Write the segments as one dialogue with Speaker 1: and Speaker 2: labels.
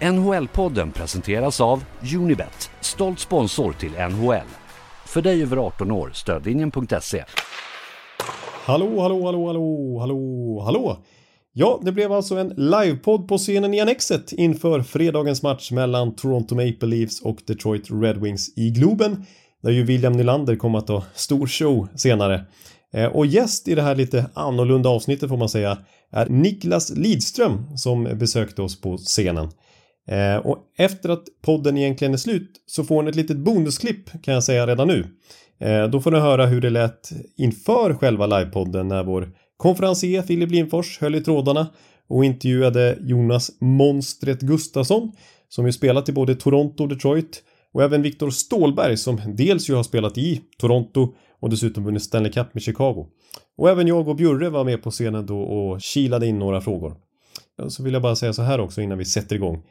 Speaker 1: NHL-podden presenteras av Unibet, stolt sponsor till NHL. För dig över 18 år, stödlinjen.se.
Speaker 2: Hallå, hallå, hallå, hallå, hallå, hallå! Ja, det blev alltså en livepodd på scenen i Annexet inför fredagens match mellan Toronto Maple Leafs och Detroit Red Wings i Globen. Där ju William Nylander kommer att ha stor show senare. Eh, och gäst i det här lite annorlunda avsnittet får man säga är Niklas Lidström som besökte oss på scenen. Eh, och efter att podden egentligen är slut så får ni ett litet bonusklipp kan jag säga redan nu. Eh, då får ni höra hur det lät inför själva livepodden när vår konferencier Filip Lindfors höll i trådarna och intervjuade Jonas Monstret Gustafsson som ju spelat i både Toronto och Detroit och även Viktor Stålberg som dels ju har spelat i Toronto och dessutom vunnit Stanley Cup med Chicago. Och även jag och Bjurre var med på scenen då och kilade in några frågor. Så vill jag bara säga så här också innan vi sätter igång.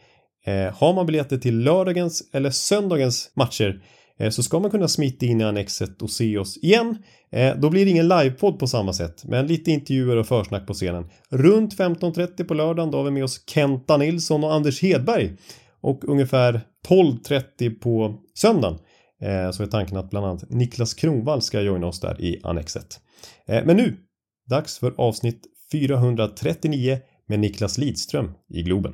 Speaker 2: Eh, har man biljetter till lördagens eller söndagens matcher eh, så ska man kunna smita in i Annexet och se oss igen. Eh, då blir det ingen livepodd på samma sätt, men lite intervjuer och försnack på scenen. Runt 15.30 på lördagen då har vi med oss Kenta Nilsson och Anders Hedberg. Och ungefär 12.30 på söndagen eh, så är tanken att bland annat Niklas Kronvall ska joina oss där i Annexet. Eh, men nu, dags för avsnitt 439 med Niklas Lidström i Globen.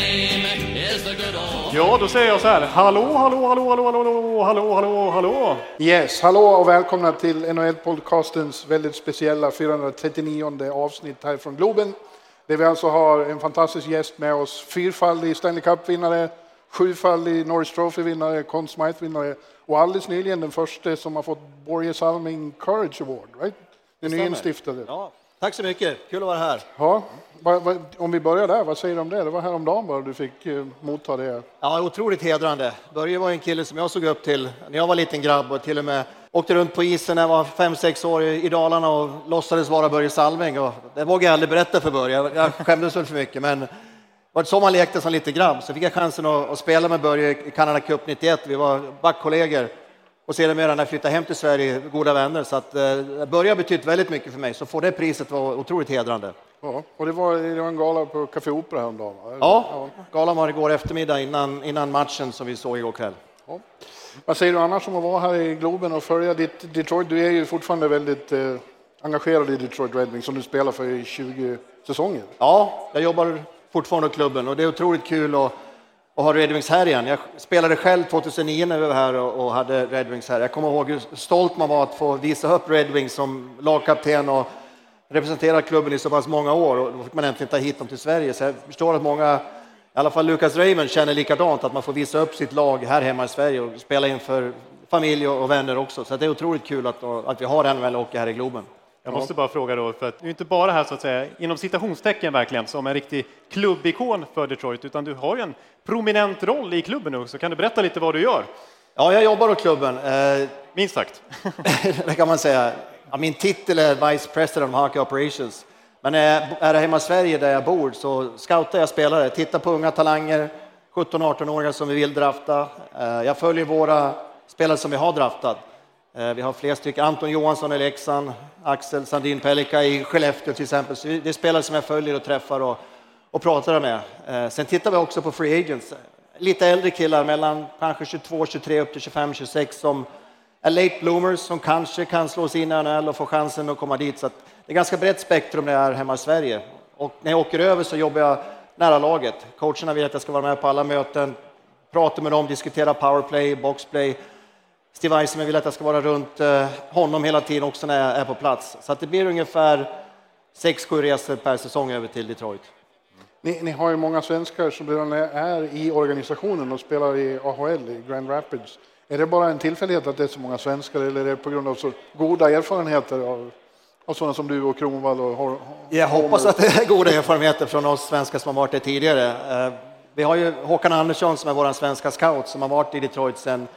Speaker 2: Ja, då säger jag så här. Hallå, hallå, hallå, hallå, hallå, hallå, hallå, hallå.
Speaker 3: Yes, hallå och välkomna till NHL-podcastens väldigt speciella 439 avsnitt här från Globen. Där vi alltså har en fantastisk gäst med oss, fyrfaldig Stanley Cup-vinnare, sjufaldig Norris Trophy-vinnare, Conn Smythe-vinnare och alldeles nyligen den första som har fått Borje Salming Courage Award, right? Den nyinstiftade.
Speaker 4: Ja tack så mycket, kul att vara här.
Speaker 3: Ja, om vi börjar där, vad säger du om det? Det var häromdagen bara du fick eh, motta det.
Speaker 4: Ja, otroligt hedrande. Börje var en kille som jag såg upp till när jag var liten grabb och till och med åkte runt på isen när jag var fem sex år i Dalarna och låtsades vara Börje Salming. Och det vågade jag aldrig berätta för Börje, jag- skämdes väl för mycket. Men det var så man lekte som liten grabb. Så fick jag chansen att, att spela med Börje i Canada Cup 91. Vi var backkollegor. Och sedermera när jag flyttade hem till Sverige, goda vänner. Så att eh, Börje har betytt väldigt mycket för mig. Så få det priset var otroligt hedrande.
Speaker 3: Ja, och det var, det var en gala på Café Opera häromdagen.
Speaker 4: Ja, galan var igår eftermiddag innan, innan matchen som vi såg igår kväll.
Speaker 3: Ja. Vad säger du annars om att vara här i Globen och följa ditt Detroit? Du är ju fortfarande väldigt eh, engagerad i Detroit Red Wings som du spelar för i 20 säsonger.
Speaker 4: Ja, jag jobbar fortfarande i klubben och det är otroligt kul att, och ha Red Wings här igen. Jag spelade själv 2009 när vi var här och, hade Red Wings här. Jag kommer ihåg hur stolt man var att få visa upp Red Wings som lagkapten och representera klubben i så pass många år och då fick man äntligen ta hit dem till Sverige. Så jag förstår att många, i alla fall Lucas Raymond, känner likadant, att man får visa upp sitt lag här hemma i Sverige och spela inför familj och och vänner också. Så det är otroligt kul att, att vi har NHL Hockey här i Globen.
Speaker 5: Jag måste bara fråga då, för att du är inte bara här så att säga, inom citationstecken verkligen, som en riktig klubbikon för Detroit, utan du har ju en prominent roll i klubben nu också. Kan du berätta lite vad du gör?
Speaker 4: Ja, jag jobbar åt klubben. Eh,
Speaker 5: Minst sagt.
Speaker 4: det kan man säga. Ja, min titel är Vice President of Hockey Operations. Men när jag är hemma i Sverige där jag bor så scoutar jag spelare, tittar på unga talanger, 17-18-åringar som vi vill drafta. Eh, Jag följer våra spelare som vi har draftat. Eh, vi har flera stycken, Anton Johansson i Leksand, Axel Sandin Pellikka i Skellefteå till exempel. Så det är spelare som jag följer och träffar och, och pratar med. Eh, sen tittar vi också på Free Agents. Lite äldre killar mellan kanske 22, 23 upp till 25, 26 som är late bloomers som kanske kan slå sig in i NHL och få chansen att komma dit. Så att det är ganska brett spektrum när jag är hemma i Sverige. Och när jag åker över så jobbar jag nära laget. Coacherna vill att jag ska vara med på alla möten, prata med dem, diskutera powerplay, boxplay. Steve Eisenman vill att jag ska vara runt eh, honom hela tiden också när jag är på plats. Så att det blir ungefär 6-7 resor per säsong över till Detroit.
Speaker 3: Ni, ni har ju många svenskar som redan är- i organisationen och spelar i AHL, i Grand Rapids. Är det bara en tillfällighet att det är så många svenskar eller är det på grund av så goda erfarenheter av Och sådana som du och Kronwall och har,
Speaker 4: Jag hoppas att det är goda erfarenheter från oss svenskar som har varit där tidigare. Eh, Vi har ju Håkan Andersson som är vår svenska scout som har varit i Detroit sedan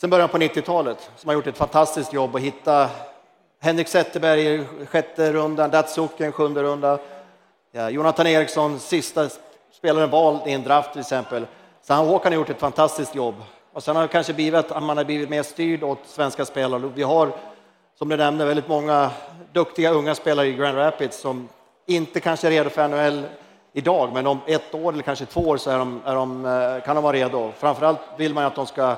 Speaker 4: sen början på 90-talet, som har gjort ett fantastiskt jobb att hitta Henrik Zetterberg i sjätte rundan, Datsuken sjunde runda, ja, Jonathan Eriksson sista spelaren vald i en draft till exempel. Så han, Håkan har gjort ett fantastiskt jobb. Och sen har det kanske blivit att man har blivit mer styrd åt svenska spelare. Vi har, som du nämnde, väldigt många duktiga unga spelare i Grand Rapids som inte kanske är redo för NHL idag, men om ett år eller kanske två år så är de, är de, eh, kan de vara redo. Framförallt vill man att de ska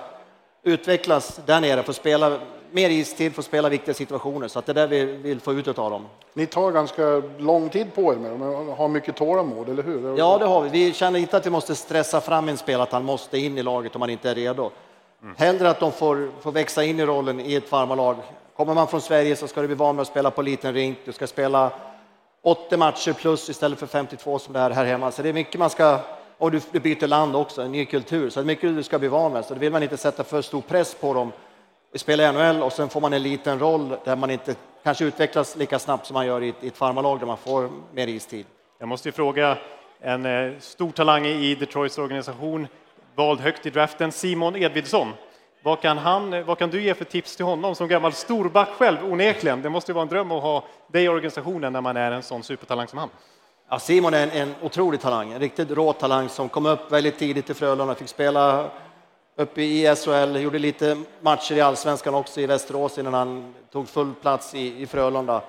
Speaker 4: utvecklas där nere, få spela mer istid, få spela viktiga situationer. Så att det är det vi vill få ut av dem.
Speaker 3: Ni tar ganska lång tid på er med dem, och har mycket tålamod, eller hur?
Speaker 4: Ja, det har vi. Vi känner inte att vi måste stressa fram en spelare att han måste in i laget om han inte är redo. Hellre att de får, får växa in i rollen i ett farmarlag. Kommer man från Sverige så ska du bli van med att spela på liten rink. Du ska spela 80 matcher plus istället för 52 som det är här hemma. Så det är mycket man ska, och du, du byter land också, en ny kultur. Så det är mycket du ska bli van med. Så det vill man inte sätta för stor press på dem. Vi spelar i NHL och sen får man en liten roll där man inte kanske utvecklas lika snabbt som man gör i ett, i ett farmarlag där man får mer istid.
Speaker 5: Jag måste ju fråga en eh, stor talang i Detroits organisation, vald högt i draften, Simon Edvidsson. Vad kan, han, eh, vad kan du ge för tips till honom som gammal storback själv, onekligen? Det måste ju vara en dröm att ha dig i organisationen när man är en sån supertalang som han.
Speaker 4: Ja, Simon är en, en otrolig talang, en riktigt rå talang som kom upp väldigt tidigt i Frölunda, fick spela uppe i SHL, gjorde lite matcher i allsvenskan också i Västerås innan han tog full plats i, i Frölunda.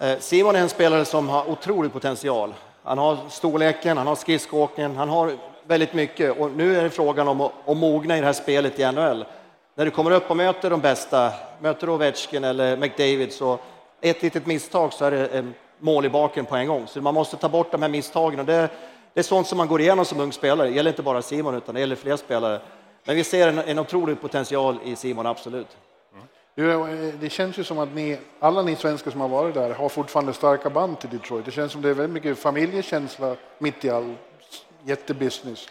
Speaker 4: Eh, Simon är en spelare som har otrolig potential. Han har storleken, han har skridskoåkningen, han har väldigt mycket och nu är det frågan om att, att mogna i det här spelet i NHL. När du kommer upp och möter de bästa, möter Ovechkin eller McDavid så ett litet misstag så är det en mål i baken på en gång. Så man måste ta bort de här misstagen och det, det är sånt som man går igenom som ung spelare. Det gäller inte bara Simon utan det gäller fler spelare. Men vi ser en, en otrolig potential i Simon, absolut.
Speaker 3: Eh, Det känns ju som att ni, alla ni svenskar som har varit där har fortfarande starka band till Detroit. Det känns som det är väldigt mycket familjekänsla mitt i all jättebusiness.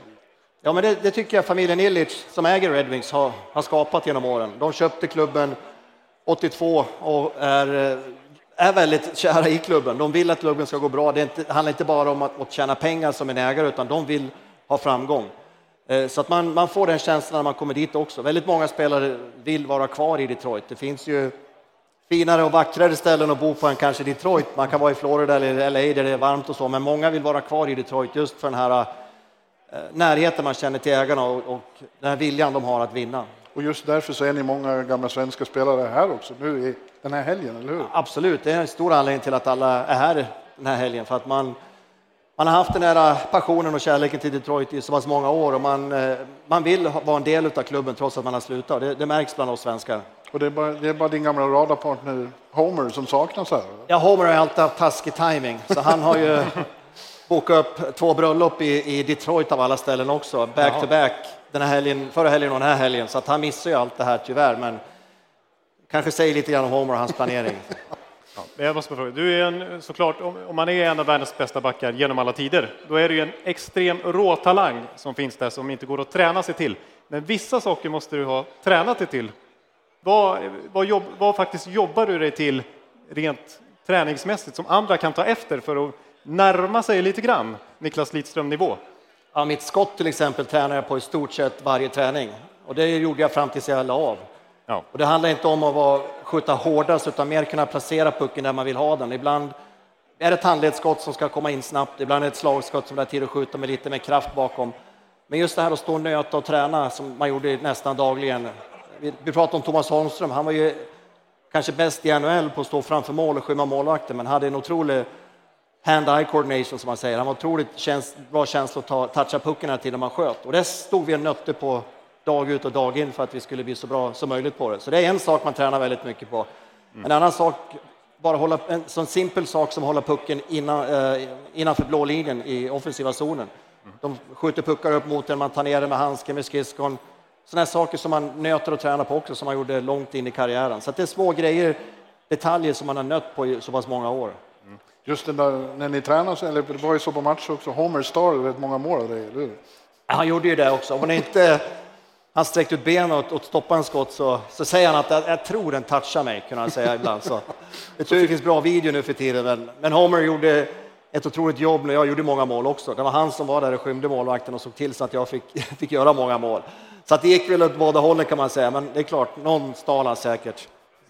Speaker 4: Ja, men det, det tycker jag familjen Illich som äger Red Wings har, har skapat genom åren. De köpte klubben 82 och är, eh, är väldigt kära i klubben. De vill att klubben ska gå bra. Det, handlar inte bara om att, att tjäna pengar som en ägare, utan de vill ha framgång. Eh, så att man, man får den känslan när man kommer dit också. Väldigt många spelare vill vara kvar i Detroit. Det finns ju finare och vackrare ställen att bo på än kanske Detroit. Man kan vara i Florida eller LA där det är varmt och så, men många vill vara kvar i Detroit just för den här eh, närheten man känner till ägarna och, och den här viljan de har att vinna.
Speaker 3: Och just därför så är ni många gamla svenska spelare här också nu i den här helgen, eller hur?
Speaker 4: Absolut, det är en stor anledning till att alla är här den här helgen för att man, man har haft den här passionen och kärleken till Detroit i så pass många år och man, eh, man vill vara en del av klubben trots att man har slutat. Det, det märks bland oss svenskar.
Speaker 3: Och det är bara, det är bara din gamla radarpartner Homer som saknas här.
Speaker 4: Ja, Homer har alltid haft taskig timing, så han har ju bokat upp två bröllop i, i Detroit av alla ställen också, back to back, den här helgen, förra helgen och den här helgen, så att han missar ju allt det här tyvärr, men kanske säger lite grann om Homer och hans planering.
Speaker 5: Jag måste fråga, du är en, såklart, om, om man är en av världens bästa backar genom alla tider, då är du ju en extrem råtalang som finns där som inte går att träna sig till. Men vissa saker måste du ha tränat dig till. Vad, vad, jobb, vad faktiskt jobbar du dig till rent träningsmässigt som andra kan ta efter för att närma sig lite grann Niklas Lidström-nivå?
Speaker 4: Ja, mitt skott till exempel tränar jag på i stort sett varje träning och det gjorde jag fram tills jag la av.
Speaker 5: Ja.
Speaker 4: Och det handlar inte om att vara, skjuta hårdast utan mer kunna placera pucken där man vill ha den. Ibland är det ett handledsskott som ska komma in snabbt, ibland är det ett slagskott som det är tid att skjuta med lite mer kraft bakom. Men just det här att stå och nöta och träna som man gjorde nästan dagligen. Vi, vi pratade om Thomas Holmström, han var ju kanske bäst i NHL på att stå framför mål och skymma målvakten, men hade en otrolig hand-eye coordination som man säger. Han var otroligt käns bra känsla att ta, toucha pucken hela tiden man sköt. Och det stod vi och nötte på dag ut och dag in för att vi skulle bli så bra som möjligt på det. Så det är en sak man tränar väldigt mycket på. En annan sak, bara hålla, en sån simpel sak som att hålla pucken innan, eh, innanför blå linjen i offensiva zonen. De skjuter puckar upp mot en, man tar ner den med handsken, med skridskon. Sådana saker som man nöter och tränar på också, som man gjorde långt in i karriären. Så det är små grejer, detaljer som man har nött på i så pass många år.
Speaker 3: Just den där, när ni tränar, eller det var ju så på match också, Homer stal rätt många mål av dig, eller hur?
Speaker 4: Han gjorde ju det också. Han är inte, han sträckte ut benen och, och stoppade en skott så, så säger han att jag, jag tror den touchar mig, kunde han säga ibland. Så, jag tror det finns bra video nu för tiden, men, men Homer gjorde ett otroligt jobb när jag gjorde många mål också. Det var han som var där och skymde målvakten och såg till så att jag fick, fick göra många mål. Så att det gick väl åt båda hållen kan man säga, men det är klart, någon stal han säkert.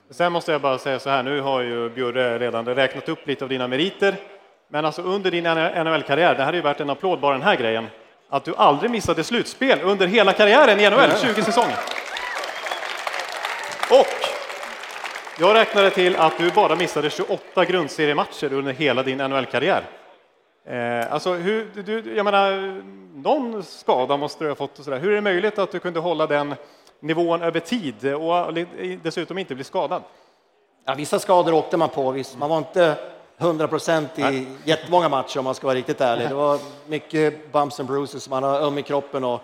Speaker 5: Sen måste jag bara säga så här, nu har ju Bjurre redan räknat upp lite av dina meriter, men alltså under din NHL-karriär, det här är ju värt en applåd bara den här grejen, att du aldrig missade slutspel under hela karriären i NHL, 20 säsonger. Och jag räknade till att du bara missade 28 grundseriematcher under hela din NHL-karriär. Eh, alltså, hur, du, jag menar, någon skada måste du ha fått. Och så där. Hur är det möjligt att du kunde hålla den nivån över tid och dessutom inte bli skadad?
Speaker 4: Ja, vissa skador åkte man på. Man var inte 100 procent i jättemånga matcher om man ska vara riktigt ärlig. Det var mycket bumps and bruises, man har öm i kroppen och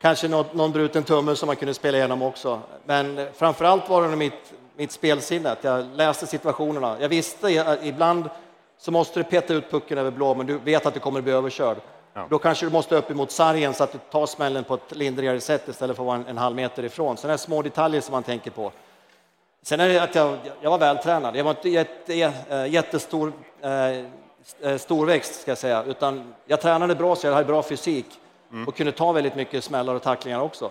Speaker 4: kanske någon, någon bruten tumme som man kunde spela igenom också. Men framför allt var det mitt, mitt spelsinne, att jag läste situationerna. Jag visste att ibland så måste du peta ut pucken över blå, men du vet att du kommer att bli överkörd. Ja. Då kanske du måste upp emot sargen så att du tar smällen på ett lindrigare sätt istället för att vara en, en halv meter ifrån. Sådana små detaljer som man tänker på. Sen är det att jag, jag var vältränad. Jag var inte jätte, äh, jättestor äh, storväxt, ska jag säga, utan jag tränade bra så jag hade bra fysik mm. och kunde ta väldigt mycket smällar och tacklingar också.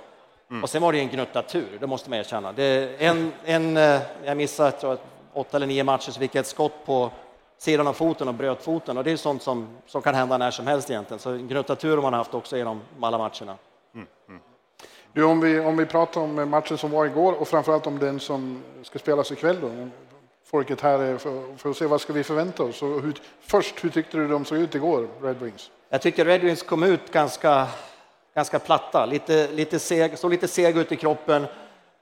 Speaker 4: Mm. Och sen var det en gnutta tur, det måste man erkänna. Det, en, en, jag missade tror, åtta eller nio matcher så fick jag ett skott på sidan av foten och bröt foten och det är sånt som, som kan hända när som helst egentligen. Så en gnutta tur har man haft också genom alla matcherna.
Speaker 3: Du, om, vi, om vi pratar om eh, matchen som var igår och framförallt om den som ska spelas ikväll då. Folket här är för, för att se vad ska vi förvänta oss. Och hur, först, hur tyckte du de såg ut igår, Red Wings?
Speaker 4: Jag tyckte Red Wings kom ut ganska, ganska platta, lite, lite seg, såg lite seg ut i kroppen.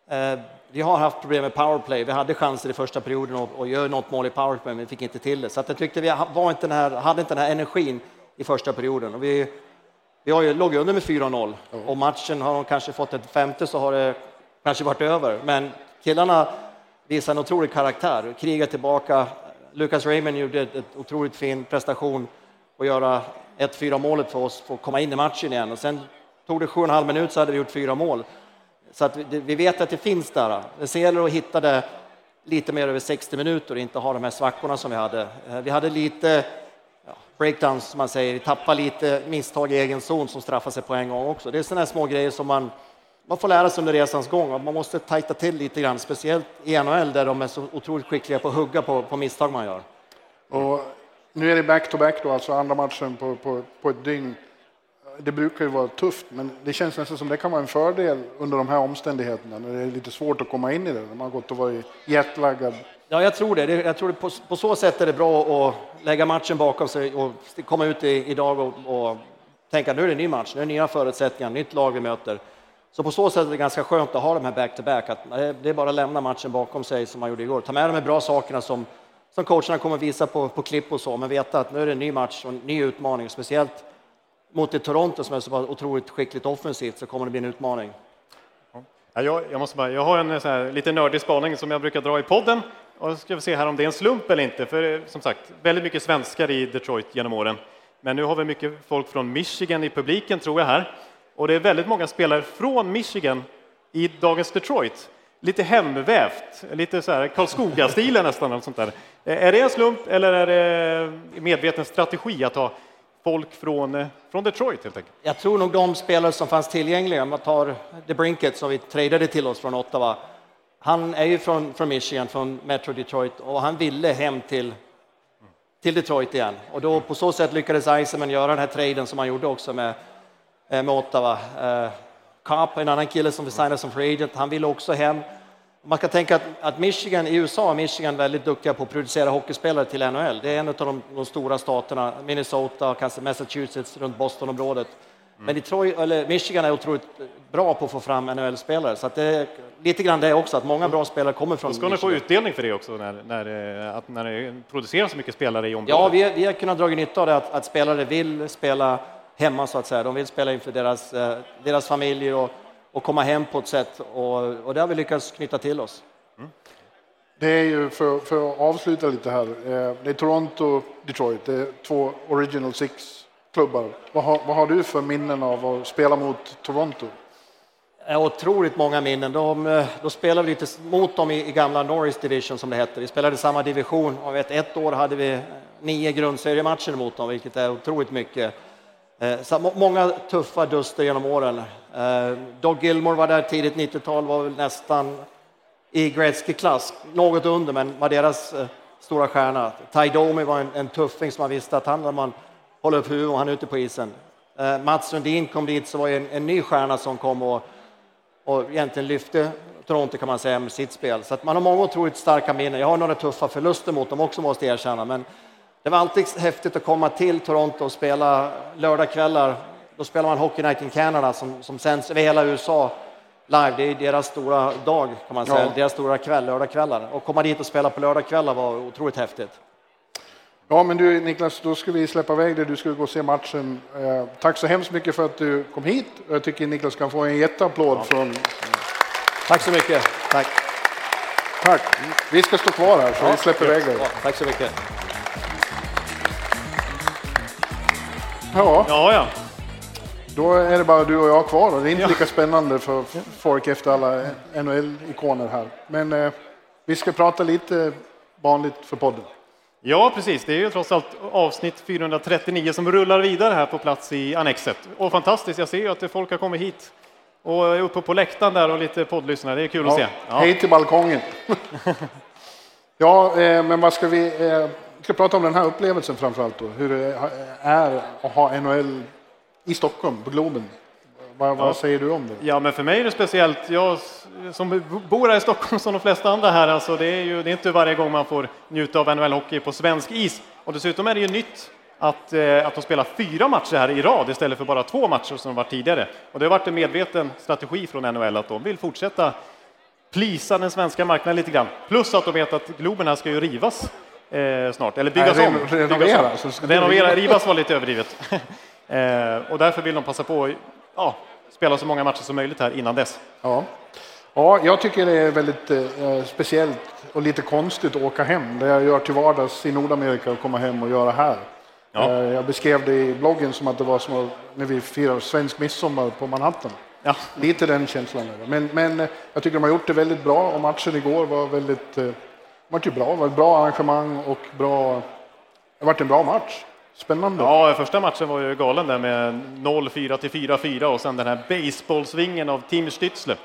Speaker 4: Eh, vi har haft problem med powerplay. Vi hade chanser i första perioden att, att göra något mål i powerplay, men vi fick inte till det. Så att jag tyckte vi var inte den här, hade inte den här energin i första perioden. Och vi, vi har ju, låg under med 4-0 och matchen har de kanske fått ett femte så har det kanske varit över. Men killarna visar en otrolig karaktär, krigar tillbaka. Lucas Raymond gjorde ett otroligt fin prestation och göra 1-4 målet för oss för att komma in i matchen igen. Och sen tog det 7,5 minuter så hade vi gjort fyra mål. Så att vi, vi vet att det finns där. Det gäller att hitta det lite mer över 60 minuter och inte ha de här svackorna som vi hade. Eh, vi hade lite breakdowns, som man säger, tappa lite misstag i egen zon som straffar sig på en gång också. Det är sådana små grejer som man, man får lära sig under resans gång. Man måste tajta till lite grann, speciellt i NHL där de är så otroligt skickliga på att hugga på, på misstag man gör.
Speaker 3: Och nu är det back-to-back -back då, alltså andra matchen på, på, på ett dygn det brukar ju vara tufft, men det känns nästan som det kan vara en fördel under de här omständigheterna, när det är lite svårt att komma in i det, när man har gått och varit jetlaggad.
Speaker 4: Ja, jag tror det. Jag tror det på, på, så sätt är det bra att lägga matchen bakom sig och komma ut i, idag och, och tänka nu är det en ny match, nu är det nya förutsättningar, nytt lag vi möter. Så på så sätt är det ganska skönt att ha de här back-to-back, -back, att eh, det är bara att lämna matchen bakom sig som man gjorde igår. Ta med de här bra sakerna som, som coacherna kommer att visa på, på klipp och så, men veta att nu är det en ny match och en ny utmaning, speciellt mot ett Toronto som är så otroligt skickligt offensivt så kommer det bli en utmaning.
Speaker 5: Ja, jag, jag, måste bara, jag har en eh, så här, lite nördig spaning som jag brukar dra i podden och ska vi se här om det är en slump eller inte. För eh, som sagt, väldigt mycket svenskar i Detroit genom åren. Men nu har vi mycket folk från Michigan i publiken tror jag här. Och det är väldigt många spelare från Michigan i dagens Detroit. Lite hemvävt, lite så här Karlskoga-stilen nästan. Och sånt där. Eh, är det en slump eller är det eh, medveten strategi att ha folk från, från Detroit helt enkelt?
Speaker 4: Jag tror nog de spelare som fanns tillgängliga, om man tar The Brinket som vi tradade till oss från Ottawa. Han är ju från, från Michigan, från Metro Detroit och han ville hem till, till Detroit igen. Och då på så sätt lyckades Eisenman göra den här traden som han gjorde också med, eh, med Ottawa. Uh, en annan kille som vi signade som free agent, han ville också hem. Man kan tänka att, att, Michigan, i USA är Michigan väldigt duktiga på att producera hockeyspelare till NHL. Det är en av de, de stora staterna, Minnesota, kanske Massachusetts, runt Bostonområdet. området men Detroit, eller Michigan är otroligt bra på att få fram NHL-spelare, så att det är lite grann det också, att många bra spelare kommer från
Speaker 5: Michigan. Ska ni få utdelning för det också, när, när, att, när det produceras så mycket spelare i området?
Speaker 4: Ja, vi, vi har kunnat dra nytta av det, att, att spelare vill spela hemma, så att säga. De vill spela inför deras, eh, deras familjer och och komma hem på ett sätt och, och det har vi lyckats knyta till oss. Mm.
Speaker 3: Det är ju för, för, att avsluta lite här. Eh, det är Toronto, Detroit, det är två Original Six klubbar. Vad har, vad har du för minnen av att spela mot Toronto?
Speaker 4: otroligt många minnen. De, eh, då spelade vi lite mot dem i, i gamla Norris Division som det hette. Vi spelade i samma division. Jag vet, ett år hade vi eh, nio grundseriematcher mot dem, vilket är otroligt mycket. Eh, så många tuffa duster genom åren. Doug Gilmore var där tidigt 90-tal, var väl nästan i Gretzky-klass, något under, men var deras stora stjärna. Ty Domi var en, en tuffing som man visste att han, när man håller upp huvudet och han är ute på isen. Mats Sundin kom dit, så var en, en ny stjärna som kom och och egentligen lyfte Toronto kan man säga med sitt spel. Så man har många otroligt starka minnen. Jag har några tuffa förluster mot dem också måste jag erkänna, men det var alltid häftigt att komma till Toronto och spela lördagskvällar. Då spelar man Hockey Night in Canada som, som sänds över hela USA live. Det är deras stora dag kan man säga, ja. deras stora kväll, lördagskvällar. Och komma dit och spela på lördagskvällar var otroligt häftigt.
Speaker 3: Ja, men du Niklas, då ska vi släppa iväg dig. Du ska gå och se matchen. Eh, tack så hemskt mycket för att du kom hit. Jag tycker Niklas kan få en jätteapplåd ja. från...
Speaker 4: Tack så mycket. Tack.
Speaker 3: Tack. Vi ska stå kvar här så ja, vi släpper iväg dig.
Speaker 4: Ja, tack så mycket.
Speaker 3: Ja.
Speaker 5: ja, ja.
Speaker 3: Då är det bara du och jag kvar och det är inte ja. lika spännande för folk efter alla NHL-ikoner här. Men eh, vi ska prata lite vanligt för podden.
Speaker 5: Ja, precis. Det är ju trots allt avsnitt 439 som rullar vidare här på plats i Annexet. Och fantastiskt, jag ser ju att folk har kommit hit och är uppe på läktaren där och lite poddlyssnare. Det är kul
Speaker 3: ja,
Speaker 5: att se.
Speaker 3: Ja. Hej till balkongen. ja, eh, men vad ska vi... Eh, ska prata om den här upplevelsen framför allt då. Hur det är att ha NHL i Stockholm, på Globen. Vad, vad, säger du om det?
Speaker 5: Ja, men för mig är det speciellt. Jag som bor här i Stockholm som de flesta andra här, alltså det är ju det är inte varje gång man får njuta av NHL-hockey på svensk is. Och dessutom är det ju nytt att, eh, att de spelar fyra matcher här i rad istället för bara två matcher som var tidigare. Och det har varit en medveten strategi från NHL att de vill fortsätta plisa den svenska marknaden lite grann. Plus att de vet att Globen här ska ju rivas eh, snart, eller byggas
Speaker 3: Nej,
Speaker 5: om.
Speaker 3: Renoveras.
Speaker 5: Renovera, rivas var lite överdrivet. eh, och därför vill de passa på att ja, spela så många matcher som möjligt här innan dess.
Speaker 3: Ja. Ja, jag tycker det är väldigt eh, speciellt och lite konstigt att åka hem. Det jag gör till vardags i Nordamerika och komma hem och göra här. Ja. Eh, jag beskrev det i bloggen som att det var som när vi firar svensk midsommar på Manhattan. Ja. Lite den känslan. Men, men eh, jag tycker de har gjort det väldigt bra och matchen igår var väldigt eh, var ju bra. Det var ett bra arrangemang och bra. Det varit en bra match. Spännande.
Speaker 5: Ja, första matchen var ju galen där med 0-4 till 4-4 och sen den här baseballsvingen av Tim Stützle.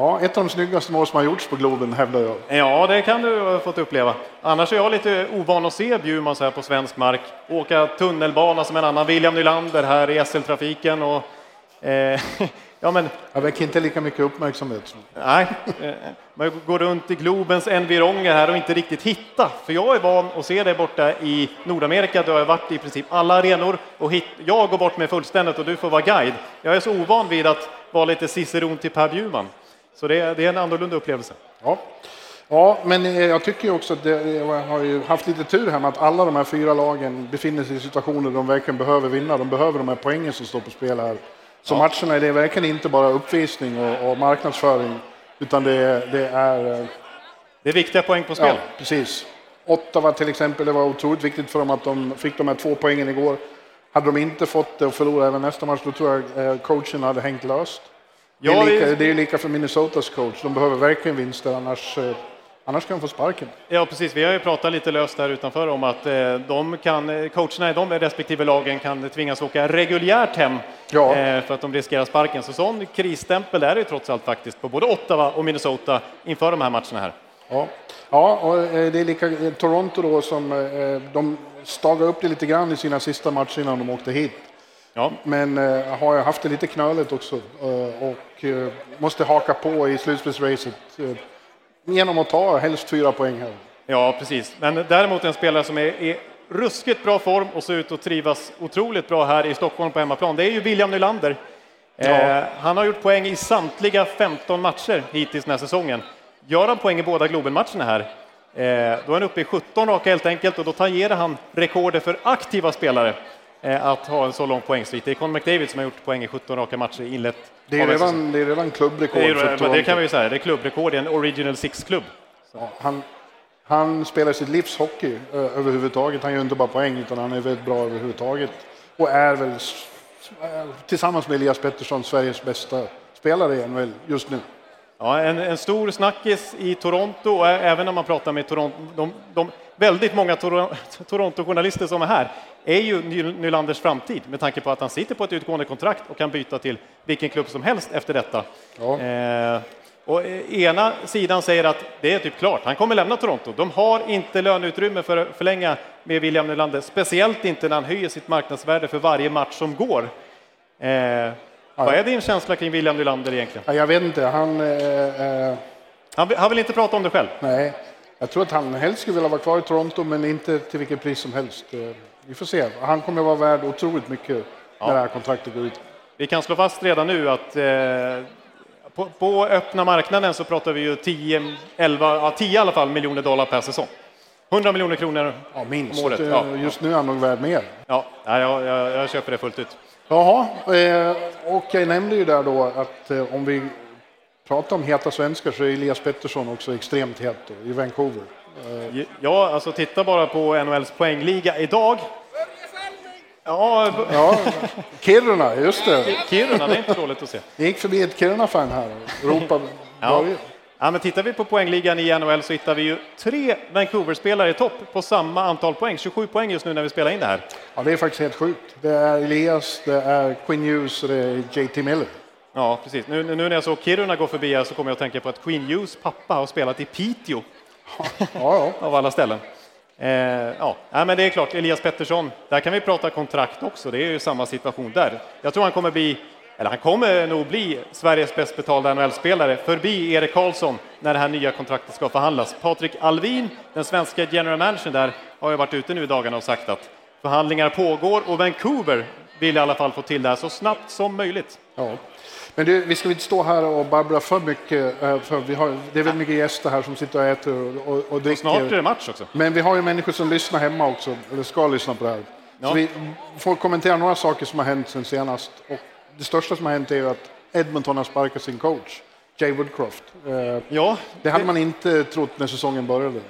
Speaker 3: Ja, ett av de snyggaste mål som har gjorts på Globen hävdar jag.
Speaker 5: Ja, det kan du ha fått uppleva. Annars är jag lite ovan att se Bjurman så här på svensk mark. Åka tunnelbana som en annan William Nylander här i SL-trafiken och eh, Ja, men...
Speaker 3: Jag väcker inte lika mycket uppmärksamhet.
Speaker 5: Nej, eh, man går runt i Globens environger här och inte riktigt hitta. För jag är van att se det borta i Nordamerika, jag har varit i princip alla arenor. Och hit... Jag går bort med fullständigt och du får vara guide. Jag är så ovan vid att vara lite ciceron till Per Bjurman. Så det är, det är en annorlunda upplevelse.
Speaker 3: Ja. Ja, men eh, jag tycker också att det, jag har ju haft lite tur här med att alla de här fyra lagen befinner sig i situationer där de verkligen behöver vinna. De behöver de här poängen som står på spel här. Så ja. matcherna är det verkligen inte bara uppvisning och, och marknadsföring, utan det, det, är... Eh,
Speaker 5: det är viktiga poäng på spel. Ja,
Speaker 3: precis. Ottawa till exempel, det var otroligt viktigt för dem att de fick de här två poängen igår. Hade de inte fått det och förlorat även nästa match, då tror jag eh, coachen hade hängt löst. Ja, det, är lika, det är lika för Minnesotas coach, de behöver verkligen vinster, annars eh, Annars kan de få sparken.
Speaker 5: Ja, precis. Vi har ju pratat lite löst här utanför om att eh, de kan, eh, coacherna i de respektive lagen kan tvingas åka reguljärt hem ja. För att de riskerar sparken. Så sån krisstämpel är det trots allt faktiskt på både Ottawa och Minnesota inför de här matcherna här.
Speaker 3: Ja, ja och det är lika Toronto då som de stagade upp det lite grann i sina sista matcher innan de åkte hit. Ja. Men har haft det lite knöligt också och måste haka på i slutspelsracet genom att ta helst fyra poäng här.
Speaker 5: Ja, precis. Men däremot en spelare som är i ruskigt bra form och ser ut att trivas otroligt bra här i Stockholm på hemmaplan. Det är ju William Nylander. Ja. Eh, han har gjort poäng i samtliga 15 matcher hittills den här säsongen. Gör han poäng i båda Globen-matcherna här, eh, då är han uppe i 17 raka helt enkelt och då tangerar han rekordet för aktiva spelare eh, att ha en så lång poängsvit. Det är Conor McDavid som har gjort poäng i 17 raka matcher inlett
Speaker 3: det är, redan, det är redan klubbrekord.
Speaker 5: Det, är, det kan vi ju säga, det är klubbrekord i en Original Six-klubb.
Speaker 3: Ja, han, han spelar sitt livs hockey överhuvudtaget. Han gör inte bara poäng, utan han är väldigt bra överhuvudtaget. Och är väl tillsammans med Elias Pettersson Sveriges bästa spelare i NHL just nu.
Speaker 5: Ja, en, en stor snackis i Toronto och även när man pratar med Toronto, de, de väldigt många Tor Toronto-journalister som är här är ju Nylanders framtid med tanke på att han sitter på ett utgående kontrakt och kan byta till vilken klubb som helst efter detta. Ja. Eh, och ena sidan säger att det är typ klart, han kommer lämna Toronto. De har inte löneutrymme för att förlänga med William Nylander, speciellt inte när han höjer sitt marknadsvärde för varje match som går. Eh, ja. Vad är din känsla kring William Nylander egentligen?
Speaker 3: Ja, jag vet inte, han... Eh,
Speaker 5: eh... han, han vill inte prata om det själv?
Speaker 3: Nej, jag tror att han helst skulle vilja vara kvar i Toronto, men inte till vilket pris som helst. Eh, vi får se. Han kommer att vara värd otroligt mycket ja. när det här kontraktet går ut.
Speaker 5: Vi kan slå fast redan nu att eh, på, på, öppna marknaden så pratar vi ju 10, 11, ja, 10 i alla fall miljoner dollar per säsong. 100 miljoner kronor
Speaker 3: ja, minst. om året. Ja. Just nu är han nog värd mer.
Speaker 5: Ja, jag, jag, jag köper det fullt ut.
Speaker 3: Jaha, eh, och jag nämnde ju där då att eh, om vi pratar om heta svenskar så är Elias Pettersson också extremt het då, i Vancouver.
Speaker 5: Ja, alltså titta bara på NHLs poängliga idag.
Speaker 3: Ja, ja, Kiruna, just det.
Speaker 5: Kiruna, det är inte dåligt att se.
Speaker 3: Det gick förbi ett Kiruna-fan här ropade
Speaker 5: ja. Ja, men tittar vi på poängligan i NHL så hittar vi ju tre Vancouver-spelare i topp på samma antal poäng, 27 poäng just nu när vi spelar in det här.
Speaker 3: Ja, det är faktiskt helt sjukt. Det är Elias, det är Quinn Hughes och det är JT Miller.
Speaker 5: Ja, precis. Nu, nu när jag såg Kiruna gå förbi här så kommer jag att tänka på att Quinn Hughes pappa har spelat i Piteå. Ja, ja. Av alla ställen. Eh, ja, men det är klart, Elias Pettersson, där kan vi prata kontrakt också. Det är ju samma situation där. Jag tror han kommer bli, eller han kommer nog bli Sveriges bäst betalda NHL-spelare förbi Erik Karlsson när det här nya kontraktet ska förhandlas. Patrik Alvin, den svenska general managern där, har ju varit ute nu i dagarna och sagt att förhandlingar pågår och Vancouver vill i alla fall få till det här så snabbt som möjligt.
Speaker 3: Ja. Men du, vi ska inte stå här och babbla för mycket, eh, för vi har, det är väldigt mycket gäster här som sitter och äter och, och, och dricker.
Speaker 5: Snart är det match också.
Speaker 3: Men vi har ju människor som lyssnar hemma också, eller ska lyssna på det här. Ja. Så vi får kommentera några saker som har hänt sen senast. Och det största som har hänt är att Edmonton har sparkat sin coach, Jay Woodcroft. Eh, ja, det hade man inte trott när säsongen började.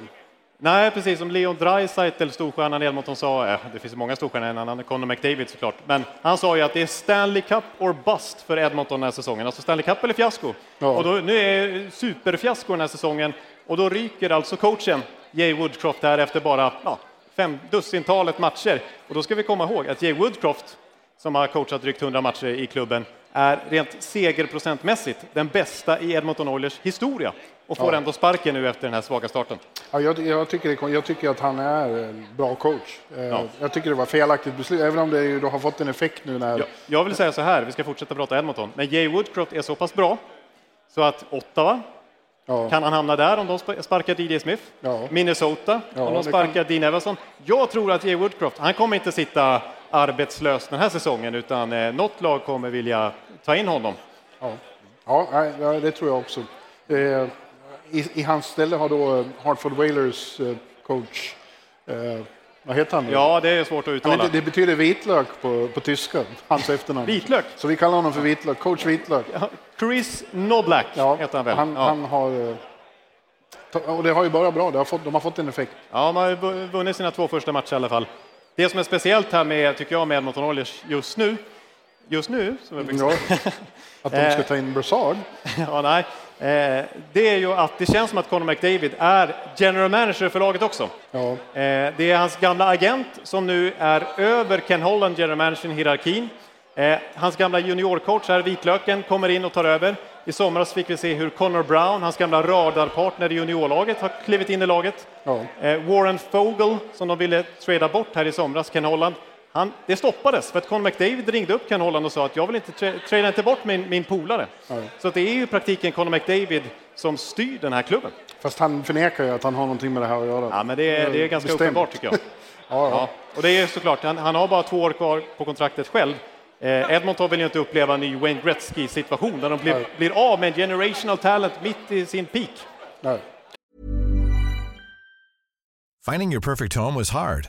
Speaker 5: Nej, precis som Leon Draisaitl, storstjärnan i Edmonton, sa, äh, det finns många storstjärnor än annan, Conor McDavid såklart, men han sa ju att det är Stanley Cup or bust för Edmonton den här säsongen, alltså Stanley Cup eller fiasko. Ja. Och då, nu är superfiasko den här säsongen och då ryker alltså coachen Jay Woodcroft här efter bara ja, fem dussintalet matcher. Och då ska vi komma ihåg att Jay Woodcroft, som har coachat drygt 100 matcher i klubben, är rent segerprocentmässigt den bästa i Edmonton Oilers historia och får ja. ändå sparken nu efter den här svaga starten.
Speaker 3: Ja, jag, jag, tycker, jag tycker att han är en bra coach. Eh, ja. Jag tycker det var felaktigt beslut, även om det ju har fått en effekt nu när...
Speaker 5: Jag, jag vill säga så här, vi ska fortsätta prata Edmonton, men Jay Woodcroft är så pass bra så att Ottawa, Ja. Kan han hamna där om de sparkar DJ Smith? Ja. Minnesota ja, om de sparkar kan... Dean Everson? Jag tror att Jay Woodcroft, han kommer inte sitta arbetslös den här säsongen utan eh, något lag kommer vilja ta in honom.
Speaker 3: Ja, ja det tror jag också. Eh, i, I hans ställe har då Hartford Whalers eh, coach eh, vad heter han?
Speaker 5: Ja, det är svårt att uttala.
Speaker 3: Det, det, betyder vitlök på, på tyska, hans efternamn.
Speaker 5: Vitlök?
Speaker 3: Så vi kallar honom för vitlök, coach Vitlök.
Speaker 5: Chris Noblack ja, heter han väl?
Speaker 3: Han, ja. han har... Och det har ju börjat bra, har fått, de har fått en effekt.
Speaker 5: Ja, de har vunnit sina två första matcher i alla fall. Det som är speciellt här med, tycker jag, med Edmonton Oilers just nu, just nu, som jag ja,
Speaker 3: att de ska ta in Brassard.
Speaker 5: ja, nej. Eh, det är ju att det känns som att Conor McDavid är general manager för laget också. Ja. Eh, det är hans gamla agent som nu är över Ken Holland, general manager i hierarkin. Eh, hans gamla juniorcoach här, Vitlöken, kommer in och tar över. I somras fick vi se hur Connor Brown, hans gamla radarpartner i juniorlaget, har klivit in i laget. Ja. Warren Fogel, som de ville trada bort här i somras, Ken Holland, han, det stoppades för att Conor McDavid ringde upp Ken Holland och sa att jag vill inte tra inte bort min, min polare. Ja. Så det är ju i praktiken Conor McDavid som styr den här klubben.
Speaker 3: Fast han förnekar ju att han har någonting med det här att göra.
Speaker 5: Ja, men det är, det är ganska Bestämt. uppenbart tycker jag. ja, ja. ja, Och det är såklart, han, han, har bara två år kvar på kontraktet själv. Eh, Edmonton vill ju inte uppleva en ny Wayne Gretzky-situation där de blir, blir av med en generational talent mitt i sin peak. Nej.
Speaker 6: Finding your perfect home was hard,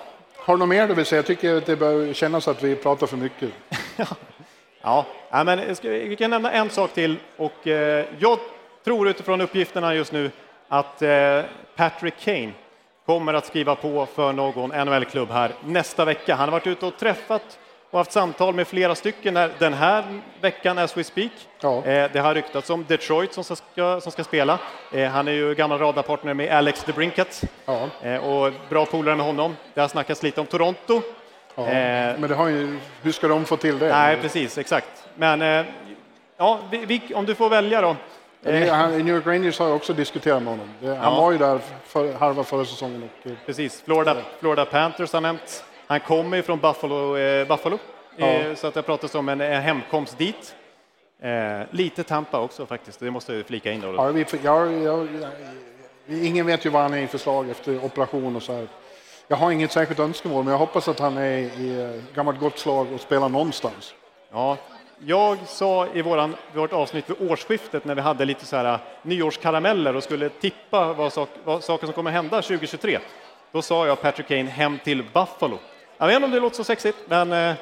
Speaker 3: har du något mer du vill säga? Jag tycker att det börjar kännas att vi pratar för mycket.
Speaker 5: Ja, ja, men jag ska- vi kan nämna en sak till och eh, jag tror utifrån uppgifterna just nu att eh, Patrick Kane kommer att skriva på för någon NHL-klubb här nästa vecka. Han har varit ute och träffat och haft samtal med flera stycken den här veckan as we speak.
Speaker 3: Ja.
Speaker 5: Eh, det har ryktats om Detroit som ska, som ska spela. Eh, han är ju gammal radarpartner med Alex DeBrincat
Speaker 3: Ja.
Speaker 5: eh, och bra polare med honom. Det har snackats lite om Toronto.
Speaker 3: Ja. Men det har ju, hur ska de få till det?
Speaker 5: Nej, precis, exakt. Men ja, om du får välja då.
Speaker 3: New York Rangers har ju också diskuterat med honom. Han
Speaker 5: Ja.
Speaker 3: var ju där för, halva förra säsongen. Och,
Speaker 5: Precis, Florida, Florida Panthers har nämnts. Han kommer ju från Buffalo, eh, Buffalo eh,
Speaker 3: Ja.
Speaker 5: så att det pratas om en, en hemkomst dit. Eh, lite Tampa också faktiskt, det måste jag flika in då.
Speaker 3: ja, vi, jag, jag, ingen vet ju vad han är i förslag efter operation och så här. Jag har inget särskilt önskemål, men jag hoppas att han är i eh, gammalt gott slag och spelar någonstans.
Speaker 5: Ja, jag sa i våran, vårt avsnitt vid årsskiftet när vi hade lite så här nyårskarameller och skulle tippa vad, sak, vad saker som kommer hända 2023. Då sa jag Patrick Kane hem till Buffalo. Jag vet inte om det låter så sexigt, men eh,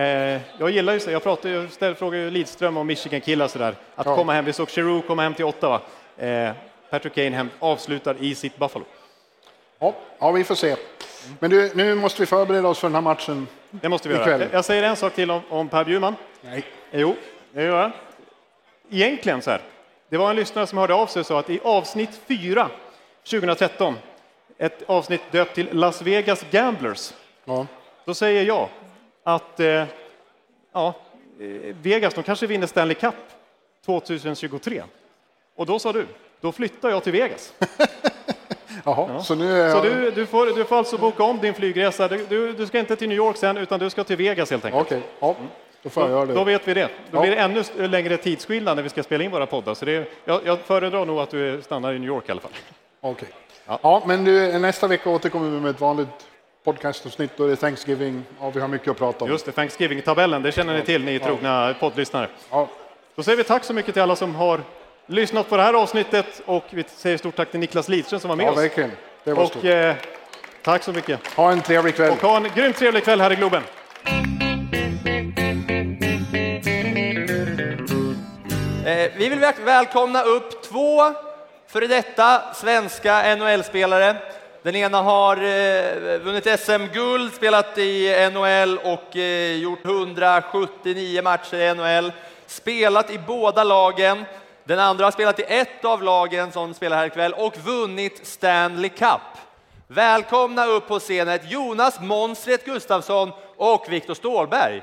Speaker 5: eh, jag gillar ju så. Jag pratar ju, ställ, frågar ju Lidström och Michigan-killar sådär. Att
Speaker 3: Ja.
Speaker 5: komma hem, vi såg Giroux komma hem till Ottawa. Eh, Patrick Kane hem, avslutar i sitt Buffalo.
Speaker 3: Ja, ja, vi får se. Men du, nu måste vi förbereda oss för den här matchen.
Speaker 5: Det måste vi göra.
Speaker 3: Ikväll.
Speaker 5: Jag- Jag säger en sak till om, om Per Bjurman.
Speaker 3: Nej.
Speaker 5: Jo, det gör jag. Egentligen så här. Det var en lyssnare som hörde av sig och sa att i avsnitt 4 2013, ett avsnitt döpt till Las Vegas Gamblers,
Speaker 3: Ja.
Speaker 5: Då säger jag att eh, ja, eh, Vegas, de kanske vinner Stanley Cup 2023. Och då sa du, då flyttar jag till Vegas.
Speaker 3: Jaha, så nu är
Speaker 5: Så
Speaker 3: jag...
Speaker 5: du, du, får, du får alltså boka om din flygresa. Du, du, du ska inte till New York sen, utan du ska till Vegas helt enkelt.
Speaker 3: Okej, ja, då får jag göra det.
Speaker 5: Då vet vi det. Då
Speaker 3: Ja.
Speaker 5: blir det ännu längre tidsskillnad när vi ska spela in våra poddar. Så det jag, jag föredrar nog att du stannar i New York i alla fall.
Speaker 3: Okej.
Speaker 5: Ja.
Speaker 3: Ja. men du, nästa vecka återkommer vi med ett vanligt podcastavsnitt. Är det Thanksgiving och vi har mycket att prata om.
Speaker 5: Just det, Thanksgiving-tabellen, det känner ni till, ni trogna poddlyssnare.
Speaker 3: Ja.
Speaker 5: Då säger vi tack så mycket till alla som har lyssnat på det här avsnittet och vi säger stort tack till Niklas Lidström som var med
Speaker 3: ja,
Speaker 5: oss.
Speaker 3: verkligen. Det var
Speaker 5: Och
Speaker 3: stort.
Speaker 5: eh, tack så mycket.
Speaker 3: Ha en trevlig kväll.
Speaker 5: Och ha en grymt trevlig kväll här i Globen.
Speaker 7: Eh, vi vill väl- välkomna upp två före detta svenska NHL-spelare. Den ena har eh, vunnit SM-guld, spelat i NHL och eh, gjort 179 matcher i NHL. Spelat i båda lagen. Den andra har spelat i ett av lagen som spelar här ikväll och vunnit Stanley Cup. Välkomna upp på scenen Jonas Monstret Gustafsson och Viktor Ståhlberg.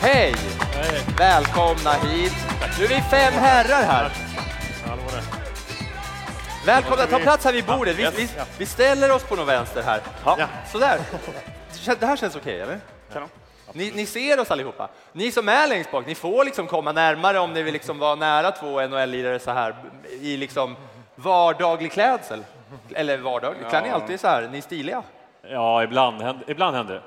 Speaker 7: Hej! Välkomna hit. Nu är vi fem herrar här. Välkomna, ta plats här vid bordet. Vi, vi, vi ställer oss på någon vänster här.
Speaker 5: Ja.
Speaker 7: Sådär. Det här känns okej, eller? Ni, ni ser oss allihopa. Ni som är längst bak, ni får liksom komma närmare om ni vill liksom vara nära två NHL-lirare så här i liksom vardaglig klädsel. Eller vardaglig, klär ni alltid så här? Ni är stiliga.
Speaker 8: Ja, ibland, händer- ibland händer det.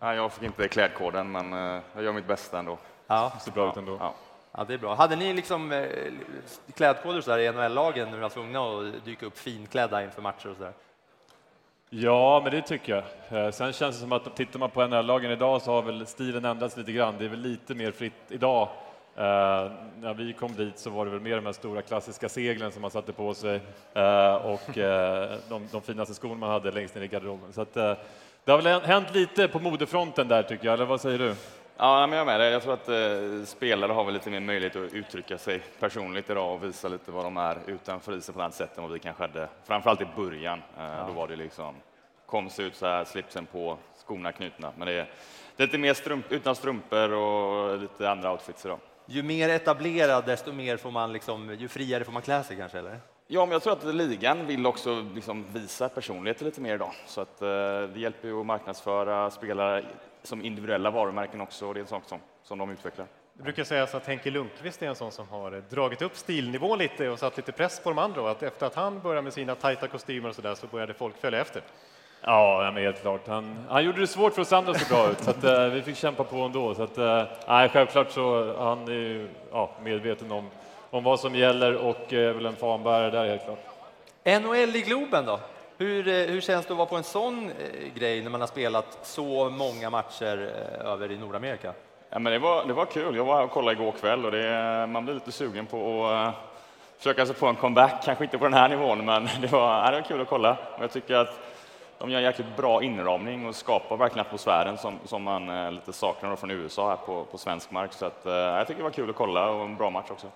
Speaker 8: Ja.
Speaker 9: Jag fick inte klädkoden, men eh, jag gör mitt bästa ändå.
Speaker 7: Ja.
Speaker 8: Ser bra ut ändå.
Speaker 9: Ja.
Speaker 7: Ja, det är bra. Hade ni liksom eh, klädkoder så där i NHL-lagen när ni var tvungna att dyka upp finklädda inför matcher och så där?
Speaker 8: Ja, men det tycker jag. Eh, sen känns det som att tittar man på NHL-lagen idag så har väl stilen ändrats lite grann. Det är väl lite mer fritt idag. Eh, när vi kom dit så var det väl mer de här stora klassiska seglen som man satte på sig eh, och eh, de, de finaste skorna man hade längst ner i garderoben. Så att, eh, det har väl hänt lite på modefronten där tycker jag, eller vad säger du?
Speaker 9: Ja, men jag är med dig. Jag tror att eh, spelare har väl lite mer möjlighet att uttrycka sig personligt idag och visa lite vad de är utanför isen på ett annat sätt än vad vi kanske hade. Framförallt i början. Eh, Då var det liksom, kom se ut så här, slipsen på, skorna knutna. Men det är, det är lite mer strump, utan strumpor och lite andra outfits idag.
Speaker 7: Ju mer etablerad, desto mer får man liksom, ju friare får man klä sig kanske, eller?
Speaker 9: Ja, men jag tror att ligan vill också liksom visa personlighet lite mer idag. Så att, eh, det hjälper ju att marknadsföra spelare som individuella varumärken också och det är en sak som, som de utvecklar.
Speaker 5: Det brukar sägas att Henke Lundqvist är en sån som har eh, dragit upp stilnivån lite och satt lite press på de andra och att efter att han började med sina tajta kostymer och så där så började folk följa efter.
Speaker 8: Ja, men helt klart. Han, han gjorde det svårt för oss andra så bra ut, så att, eh, vi fick kämpa på ändå. Så att, eh, självklart så han är ju ja, medveten om, om vad som gäller och är väl en fanbärare där helt klart.
Speaker 7: NHL i Globen då? Hur, eh, hur känns det att vara på en sån eh, grej när man har spelat så många matcher eh, över i Nordamerika?
Speaker 9: Ja, men det, var, det var kul. Jag var här och kollade igår kväll och det, man blir lite sugen på att försöka sig på en comeback. Kanske inte på den här nivån, men det var, ja, det var kul att kolla. Och jag tycker att de gör en jäkligt bra inramning och skapar verkligen atmosfären som, som man lite saknar från USA här på, på svensk mark. Så att, jag tycker det var kul att kolla och en bra match också.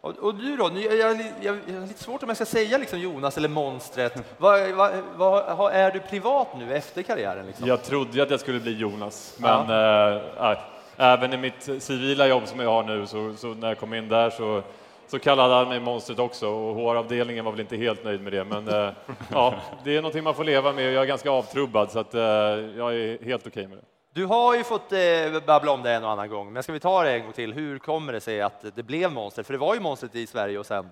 Speaker 7: Och, och du då? Jag, jag, jag, har lite svårt om jag ska säga liksom Jonas eller monstret. Vad, vad, vad, är du privat nu efter karriären? Liksom?
Speaker 8: Jag trodde att jag skulle bli Jonas, men ja. äh, även i mitt civila jobb som jag har nu, så, så när jag kom in där så, så kallade han mig monstret också och HR-avdelningen var väl inte helt nöjd med det. Men äh, ja, det är någonting man får leva med och jag är ganska avtrubbad så att, äh, jag är helt okej okay med det.
Speaker 7: Du har ju fått eh, babbla om det en och annan gång, men ska vi ta det en gång till? Hur kommer det sig att det blev monster? För det var ju monstret i Sverige och sen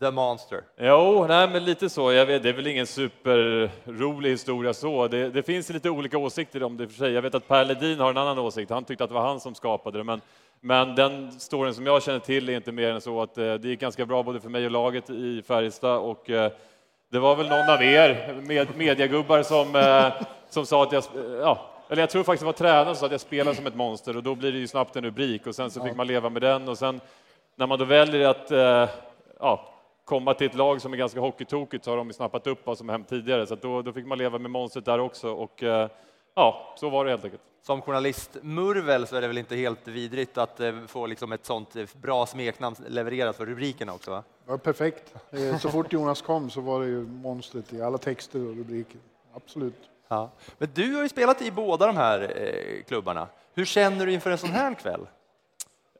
Speaker 7: The Monster.
Speaker 8: Jo, nej, men lite så. Jag vet, det är väl ingen superrolig historia så. Det, det finns lite olika åsikter om det för sig. Jag vet att Per Ledin har en annan åsikt. Han tyckte att det var han som skapade det, men, men den storyn som jag känner till är inte mer än så att eh, det gick ganska bra både för mig och laget i Färjestad och eh, det var väl någon av er med, mediegubbar som, eh, som sa att jag, eh, ja, eller jag tror faktiskt det var tränaren sa att jag spelar som ett monster och då blir det ju snabbt en rubrik och sen så fick man leva med den och sen när man då väljer att eh, ja, komma till ett lag som är ganska hockeytokigt så har de snappat upp vad som hänt tidigare så då, då fick man leva med monstret där också och eh, ja, så var det helt enkelt.
Speaker 7: Som journalist Murvel så är det väl inte helt vidrigt att eh, få liksom ett sånt eh, bra smeknamn levererat för rubrikerna också? Va?
Speaker 3: Ja, perfekt. Eh, så fort Jonas kom så var det ju monstret i alla texter och rubriker. Absolut.
Speaker 7: Ja. Men du har ju spelat i båda de här eh, klubbarna. Hur känner du inför en sån här kväll?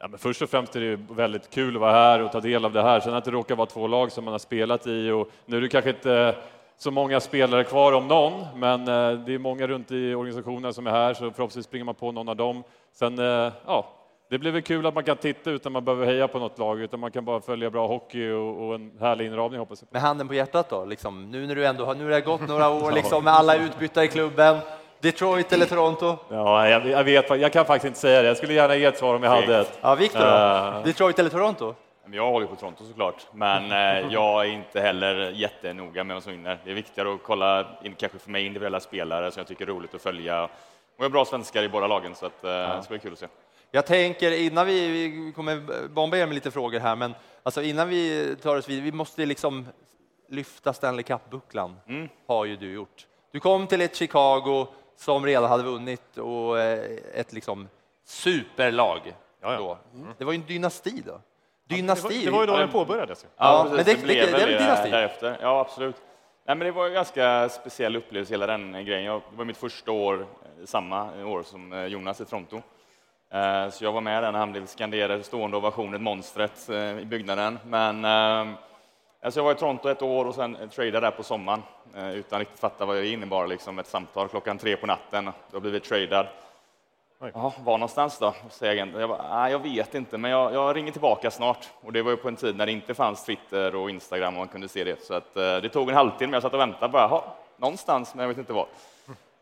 Speaker 8: Ja, men först och främst är det väldigt kul att vara här och ta del av det här. Sen att det råkar vara två lag som man har spelat i och nu är det kanske inte så många spelare kvar om någon, men eh, det är många runt i organisationen som är här så förhoppningsvis springer man på någon av dem. Sen, eh, ja, det blir väl kul att man kan titta utan man behöver heja på något lag, utan man kan bara följa bra hockey och, och en härlig inramning hoppas jag.
Speaker 7: Med handen på hjärtat då, liksom, nu när du ändå har, nu har det gått några år liksom, med alla utbytta i klubben. Detroit eller Toronto?
Speaker 8: Ja, jag, jag, vet, jag kan faktiskt inte säga det. Jag skulle gärna ge ett svar om jag hade ett.
Speaker 7: Ja, Victor uh, Detroit eller Toronto?
Speaker 9: Jag håller på Toronto såklart, men eh, jag är inte heller jättenoga med vem som vinner. Det är viktigare att kolla, in, kanske för mig, individuella spelare som jag tycker är roligt att följa. Och vi har bra svenskar i båda lagen, så att, ja. det ska bli kul att se.
Speaker 7: Jag tänker innan vi, vi kommer bomba er med lite frågor här, men alltså innan vi tar oss vidare, vi måste liksom lyfta Stanley Cup-bucklan, mm. har ju du gjort. Du kom till ett Chicago som redan hade vunnit och eh, ett liksom superlag. Då. Mm. Det var ju en dynasti då.
Speaker 5: Dynasti. det, var, det var ju då den påbörjades.
Speaker 9: Ja, ja men det, det, det, det, är dynasti. Därefter. Ja, absolut. Nej, men det var en ganska speciell upplevelse, hela den grejen. Jag, det var mitt första år, samma år som eh, Jonas i Toronto. Eh, så jag var med där när han blev skanderad stående ovationen, monstret i byggnaden. Men ehm, alltså jag var i Toronto ett år och sen tradade där på sommaren utan riktigt fatta vad det innebar. Liksom ett samtal klockan tre på natten. Då blev vi tradad. Ja, var någonstans då? Säger jag, bara, jag vet inte, men jag, jag, ringer tillbaka snart. Och det var ju på en tid när det inte fanns Twitter och Instagram och man kunde se det. Så att, eh, det tog en halvtimme, jag satt och väntade bara, någonstans, men jag vet inte var.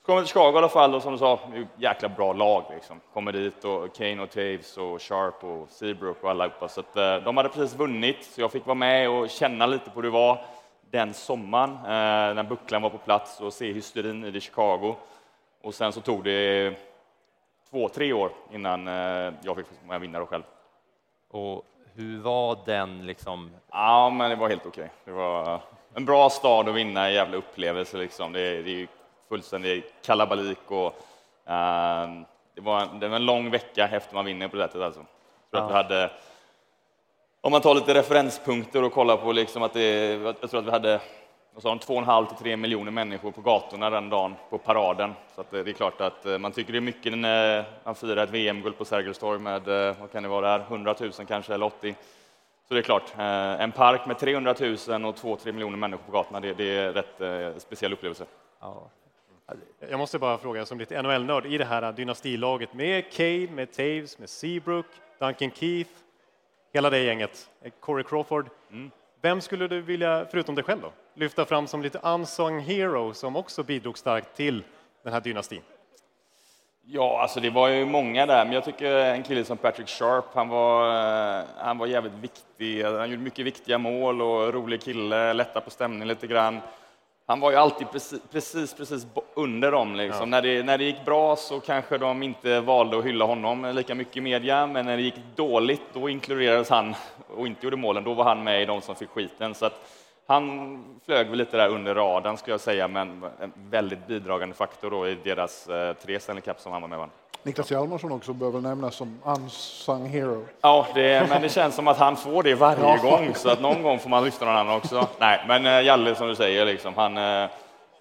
Speaker 9: Så kom vi till Chicago i alla fall och som du sa, jäkla bra lag liksom. Kommer dit och Kane och Taves och Sharp och Seabrook och allihopa. Så att, eh, de hade precis vunnit, så jag fick vara med och känna lite på hur det var den sommaren eh, när bucklan var på plats och se hysterin i det Chicago. Och sen så tog det två, tre år innan eh, jag fick vinna då själv.
Speaker 7: Och hur var den liksom?
Speaker 9: Ja, men det var helt okej. Det var en bra stad att vinna, en jävla upplevelse liksom. Det, det är fullständig kalabalik och uh, det, var, det var en lång vecka efter man vinner på det sättet alltså. Jag tror ja. att vi hade, om man tar lite referenspunkter och kollar på liksom att det, jag tror att vi hade två och en halv till tre miljoner människor på gatorna den dagen på paraden. Så att eh, det är klart att eh, man tycker det är mycket när man firar ett VM-guld på Sergels torg med, eh, vad kan det vara där, 100 000 kanske, eller 80. Så det är klart, en park med 300 000 och 2-3 miljoner människor på gatorna, det, det är en rätt speciell upplevelse. Ja.
Speaker 5: Jag måste bara fråga som lite NHL-nörd i det här dynastilaget med Kane, med Taves, med Seabrook, Duncan Keith, hela det gänget, Corey Crawford. Mm. Vem skulle du vilja, förutom dig själv då, lyfta fram som lite unsung hero som också bidrog starkt till den här dynastin?
Speaker 9: Ja, alltså det var ju många där, men jag tycker en kille som Patrick Sharp, han var, eh, han var jävligt viktig. Han gjorde mycket viktiga mål och rolig kille, lätta på stämningen lite grann. Han var ju alltid precis, precis, precis under dem. Liksom. Ja. När, det, när det gick bra så kanske de inte valde att hylla honom lika mycket i media, men när det gick dåligt, då inkluderades han och inte gjorde målen. Då var han med i de som fick skiten. Så att, han flög väl lite där under radarn skulle jag säga, men en väldigt bidragande faktor då i deras eh, tre Stanley Cup som han var med och
Speaker 3: Niklas Hjalmarsson också behöver nämnas som unsung hero.
Speaker 9: Ja, det, men det känns som att han får det varje gång, så att någon gång får man lyfta någon annan också. Nej, men eh, Jalle som du säger, liksom, han, eh,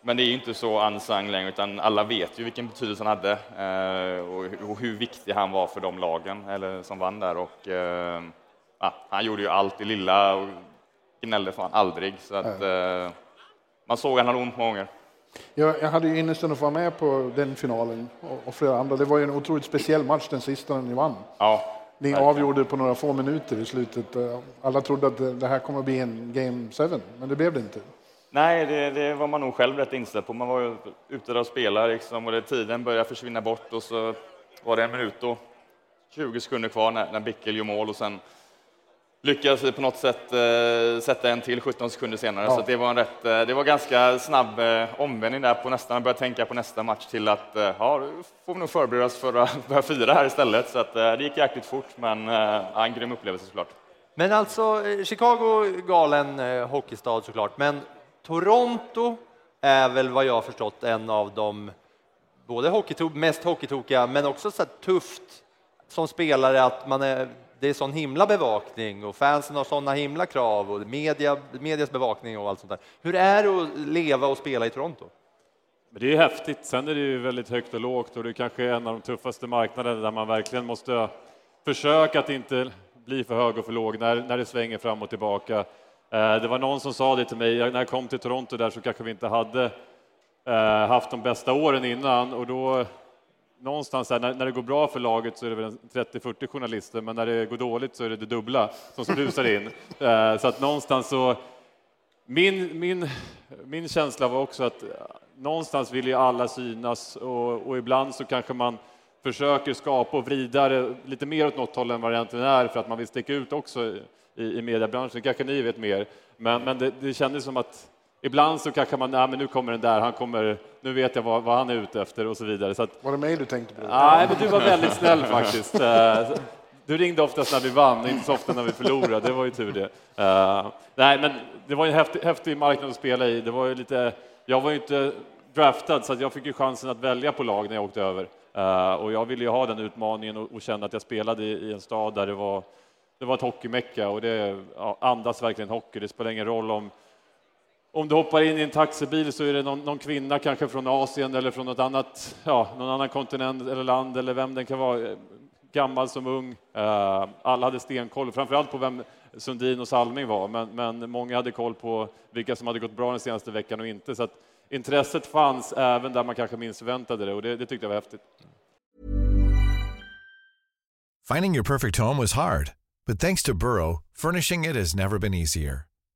Speaker 9: men det är inte så unsung längre, utan alla vet ju vilken betydelse han hade eh, och, hur viktig han var för de lagen eller, som vann där. Och, ja, han gjorde ju allt i lilla och gnällde fan aldrig. Så att, man såg att han hade ont många gånger.
Speaker 3: Jag, jag hade ju ynnesten att få vara med på den finalen och, och, flera andra. Det var ju en otroligt speciell match, den sista ni vann.
Speaker 9: Ja,
Speaker 3: ni verkligen. avgjorde på några få minuter i slutet. Alla trodde att det här kommer att bli en Game 7, men det blev det inte.
Speaker 9: Nej, det, det, var man nog själv rätt inställd på. Man var ju ute där och spelade liksom, och det, tiden började försvinna bort och så var det en minut och 20 sekunder kvar när, när Bickel gör mål och sen lyckades vi på något sätt eh, sätta en till 17 sekunder senare. Ja. Så det var en rätt, eh, det var ganska snabb eh, omvändning där på nästan, att börja tänka på nästa match till att eh, ja, nu får vi nog förbereda oss för att börja fira här istället. Så att, eh, det gick jäkligt fort, men eh, en grym upplevelse såklart.
Speaker 7: Men alltså, Chicago galen hockeystad såklart, men Toronto är väl vad jag har förstått en av de både hockeyto mest hockeytokiga, men också så tufft som spelare att man är det är sån himla bevakning och fansen har såna himla krav och media, medias bevakning och allt sånt där. Hur är det att leva och spela i Toronto?
Speaker 8: Det är häftigt. Sen är det ju väldigt högt och lågt och det är kanske är en av de tuffaste marknaderna där man verkligen måste försöka att inte bli för hög och för låg när, när det svänger fram och tillbaka. Eh, det var någon som sa det till mig, när jag kom till Toronto där så kanske vi inte hade eh, haft de bästa åren innan och då någonstans här, när, när, det går bra för laget så är det väl 30-40 journalister, men när det går dåligt så är det det dubbla som rusar in. Eh, så att någonstans så, min, min, min känsla var också att någonstans vill ju alla synas och, och ibland så kanske man försöker skapa och vrida det lite mer åt något håll än vad det egentligen är för att man vill sticka ut också i, i mediebranschen. kanske ni vet mer, men, men det, det kändes som att Ibland så kanske man, nej men nu kommer den där, han kommer, nu vet jag vad, vad han är ute efter och så vidare. Så att,
Speaker 3: var det mig du tänkte på?
Speaker 8: Nej, men du var väldigt snäll faktiskt. Eh, du ringde oftast när vi vann, inte så ofta när vi förlorade, det var ju tur det. Uh, nej, men det var en häftig, häftig marknad att spela i. Det var ju lite, jag var ju inte draftad, så jag fick ju chansen att välja på lag när jag åkte över. Uh, och jag ville ju ha den utmaningen och, och känna att jag spelade i, i, en stad där det var, det var ett hockeymecka och det andas verkligen hockey. Det spelar ingen roll om om du hoppar in i en taxibil så är det någon, någon, kvinna kanske från Asien eller från något annat, ja, någon annan kontinent eller land eller vem den kan vara, eh, gammal som ung. Eh, alla hade stenkoll, framförallt på vem Sundin och Salming var, men, men, många hade koll på vilka som hade gått bra den senaste veckan och inte. Så att intresset fanns även där man kanske minst förväntade det och det, det tyckte jag var häftigt.
Speaker 6: Finding your perfect home was hard, but thanks to Burrow, furnishing it has never been easier.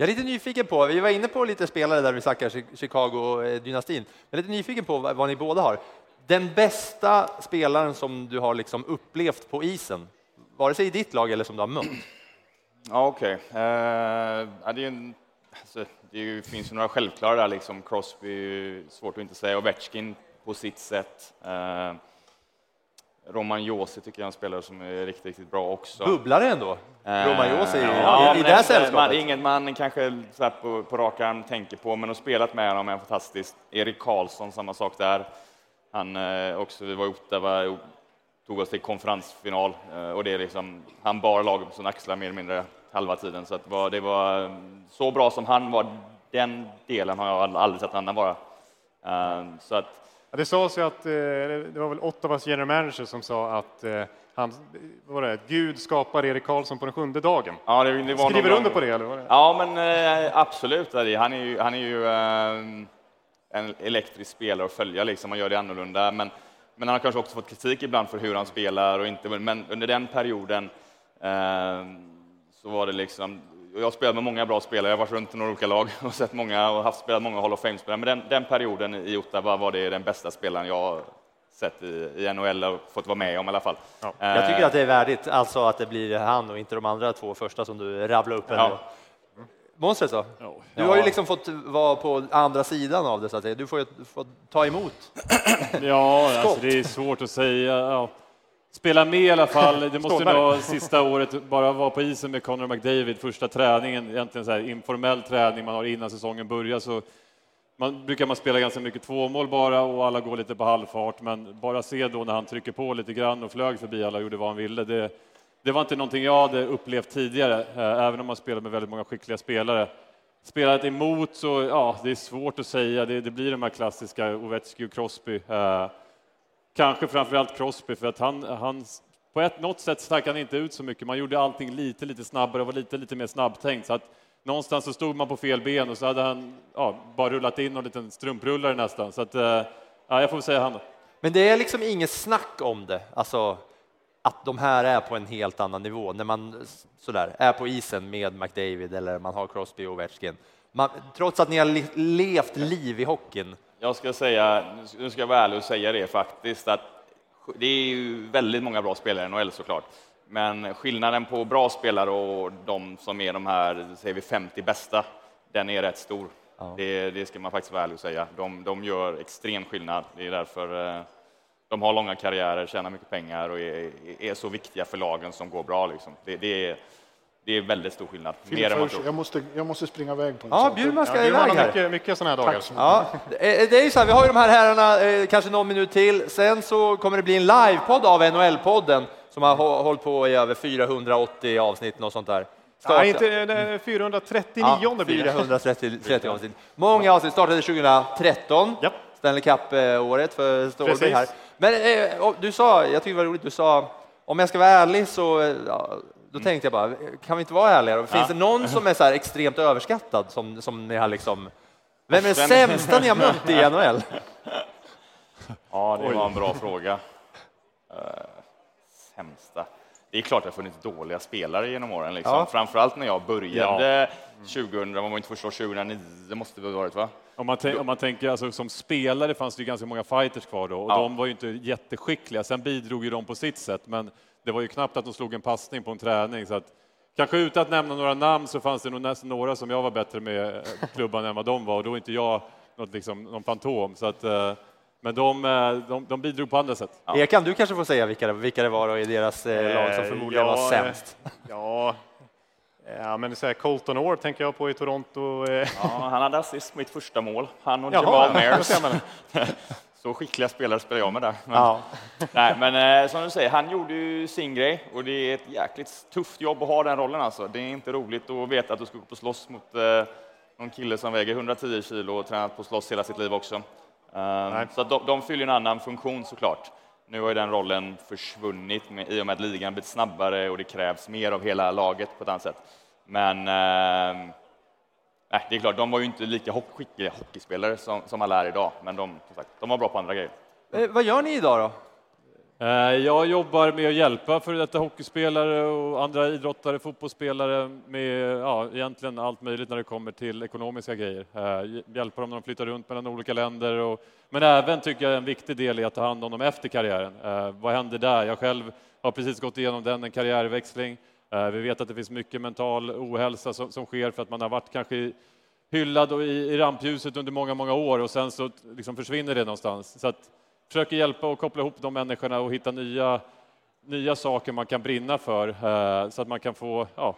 Speaker 7: Jag är lite nyfiken på, vi var inne på lite spelare där vi snackar Chicago-dynastin, jag är lite nyfiken på vad ni båda har. Den bästa spelaren som du har liksom upplevt på isen, vare sig i ditt lag eller som du har mött?
Speaker 9: Ja, Okej, okay. ja, det, alltså, det finns ju några självklara där, liksom Crosby, svårt att inte säga, Ovechkin på sitt sätt. Uh, Roman Josi tycker jag är en spelare som är riktigt, riktigt bra också.
Speaker 7: Bubblare ändå? Eh, Roman Josi i, ja, i, i det här sällskapet?
Speaker 9: Ingen man kanske så på, på rak arm tänker på, men att spelat med honom är fantastiskt. Erik Karlsson, samma sak där. Han eh, också, vi var i Ottawa och tog oss till konferensfinal eh, och det är liksom, han bar laget på sina axlar mer eller mindre halva tiden. Så det var, det var så bra som han var, den delen har jag aldrig sett en annan vara. Så att
Speaker 5: Ja, det sades ju att, eh, det var väl Ottawas general manager som sa att eh, han, var det, Gud skapar Erik Karlsson på den sjunde dagen.
Speaker 9: Ja, det, det var
Speaker 5: Skriver
Speaker 9: någon
Speaker 5: under på det, eller? vad är det?
Speaker 9: Ja, men eh, absolut. är. Han är ju, han är ju en elektrisk spelare att följa, liksom. han gör det annorlunda. Men, men han har kanske också fått kritik ibland för hur han spelar. Och inte, men under den perioden så var det liksom... Jag har spelat med många bra spelare, jag har varit runt i några olika lag och sett många och haft spelat många Hall of Fame-spelare. Men den, den perioden i Ottawa var det den bästa spelaren jag har sett i, i NHL och fått vara med om i alla fall.
Speaker 7: Jag tycker att det är värdigt, alltså att det blir han och inte de andra två första som du rabblar upp.
Speaker 9: Ja.
Speaker 7: Monstret då? Du har ju liksom fått vara på andra sidan av det så att säga. Du får ju få ta emot.
Speaker 8: Ja, alltså det är svårt att säga. Ja. Spela med i alla fall. Det måste
Speaker 5: Stålberg.
Speaker 8: vara sista året, bara vara på isen med Connor McDavid, första träningen, egentligen så här informell träning man har innan säsongen börjar. Så man brukar man spela ganska mycket tvåmål bara och alla går lite på halvfart, men bara se då när han trycker på lite grann och flög förbi alla och gjorde vad han ville. Det, det var inte någonting jag hade upplevt tidigare, eh, även om man spelar med väldigt många skickliga spelare. Spelat emot så, ja, det är svårt att säga. Det, det blir de här klassiska Ovechkin och Crosby. Eh, kanske framför allt Crosby, för att han, han på ett, något sätt stack han inte ut så mycket. Man gjorde allting lite, lite snabbare och var lite, lite mer snabbtänkt. Så att någonstans så stod man på fel ben och så hade han ja, bara rullat in en liten strumprullare nästan. Så att, eh, ja, jag får säga han.
Speaker 7: Men det är liksom inget snack om det, alltså att de här är på en helt annan nivå när man sådär är på isen med McDavid eller man har Crosby och Ovechkin. Man, trots att ni har levt liv i hockeyn.
Speaker 9: Jag ska säga, nu ska jag vara ärlig och säga det faktiskt, att det är ju väldigt många bra spelare i NHL såklart. Men skillnaden på bra spelare och de som är de här, säger vi 50 bästa, den är rätt stor. Det, det ska man faktiskt vara ärlig och säga. De, de gör extrem skillnad. Det är därför eh, de har långa karriärer, tjänar mycket pengar och är, är så viktiga för lagen som går bra. Liksom. Det, det, är, det är väldigt stor skillnad. Mer än man tror.
Speaker 3: Jag måste, jag måste springa iväg på en
Speaker 7: Ja,
Speaker 3: sak.
Speaker 7: Bjurman ska
Speaker 5: Ja,
Speaker 7: iväg
Speaker 5: har
Speaker 7: här.
Speaker 5: mycket, mycket sådana här dagar.
Speaker 7: Ja, det är ju så här, vi har ju de här herrarna, eh, kanske någon minut till. Sen så kommer det bli en livepodd av NHL-podden som har hå- hållit på i över 480 avsnitt, något sånt där. Starta-
Speaker 5: Nej, inte eh, 439
Speaker 7: Ja,
Speaker 5: blir det.
Speaker 7: 430 30 avsnitt. Många avsnitt startade 2013,
Speaker 5: Japp.
Speaker 7: Stanley Cup-året för Stålberg
Speaker 5: Precis.
Speaker 7: här. Men eh, och du sa, jag tycker det var roligt, du sa om jag ska vara ärlig så eh, ja, då
Speaker 5: Mm.
Speaker 7: tänkte jag bara, kan vi inte vara ärliga? Finns det någon som är så här extremt överskattad som, som ni har liksom vem är det
Speaker 9: Sen-
Speaker 7: sämsta ni har mött i NHL?
Speaker 9: Ja, det var en bra fråga. Uh, sämsta. Det är klart att det har funnits dåliga spelare genom åren. Liksom.
Speaker 7: Ja.
Speaker 9: Framförallt när jag började 2000, vad var inte första år, 2009 måste det ha varit va?
Speaker 8: Om man, om man tänker alltså, som spelare fanns det ju ganska många fighters kvar då och
Speaker 9: Ja.
Speaker 8: de var ju inte jätteskickliga. Sen bidrog ju de på sitt sätt, men det var ju knappt att de slog en passning på en träning. Så att, kanske utan att nämna några namn så fanns det nog nästan några som jag var bättre med eh, klubban än vad de var och då är inte jag något, liksom, någon fantom. Så att, eh, men de, eh, de, de bidrog på andra sätt.
Speaker 7: Ekan, du kanske får säga vilka det, vilka det var i deras eh, lag som förmodligen
Speaker 5: ja,
Speaker 7: var sämst.
Speaker 5: Ja, ja men så här, Colton Orr tänker jag på i Toronto.
Speaker 9: Ja, han hade assist på mitt första mål. Han och
Speaker 5: Jaha,
Speaker 9: Jamal Mayers. Så skickliga spelare spelar jag med där. Men,
Speaker 7: Ja.
Speaker 9: nej, men eh, som du säger, han gjorde ju sin grej och det är ett jäkligt tufft jobb att ha den rollen. Alltså. Det är inte roligt att veta att du ska gå på slåss mot eh, någon kille som väger 110 kilo och tränat på att slåss hela sitt liv också. Um, så att de, de fyller en annan funktion såklart. Nu har ju den rollen försvunnit med, i och med att ligan blivit snabbare och det krävs mer av hela laget på ett annat sätt. Men ehm, nej, det är klart, de var ju inte lika skickliga hockeyspelare som, som alla är idag, men de, som sagt, de var bra på andra grejer.
Speaker 7: Eh, vad gör ni idag då?
Speaker 8: Eh, Jag jobbar med att hjälpa före detta hockeyspelare och andra idrottare, fotbollsspelare med ja, egentligen allt möjligt när det kommer till ekonomiska grejer. Eh, Hjälpa dem när de flyttar runt mellan olika länder. Och, men även tycker jag en viktig del är att ta hand om dem efter karriären. Eh, Vad händer där? Jag själv har precis gått igenom den, en karriärväxling. Eh, Vi vet att det finns mycket mental ohälsa som, som sker för att man har varit kanske hyllad och i, i rampljuset under många, många år och sen så liksom försvinner det någonstans. Så att försöker hjälpa och koppla ihop de människorna och hitta nya, nya saker man kan brinna för eh, så att man kan få ja,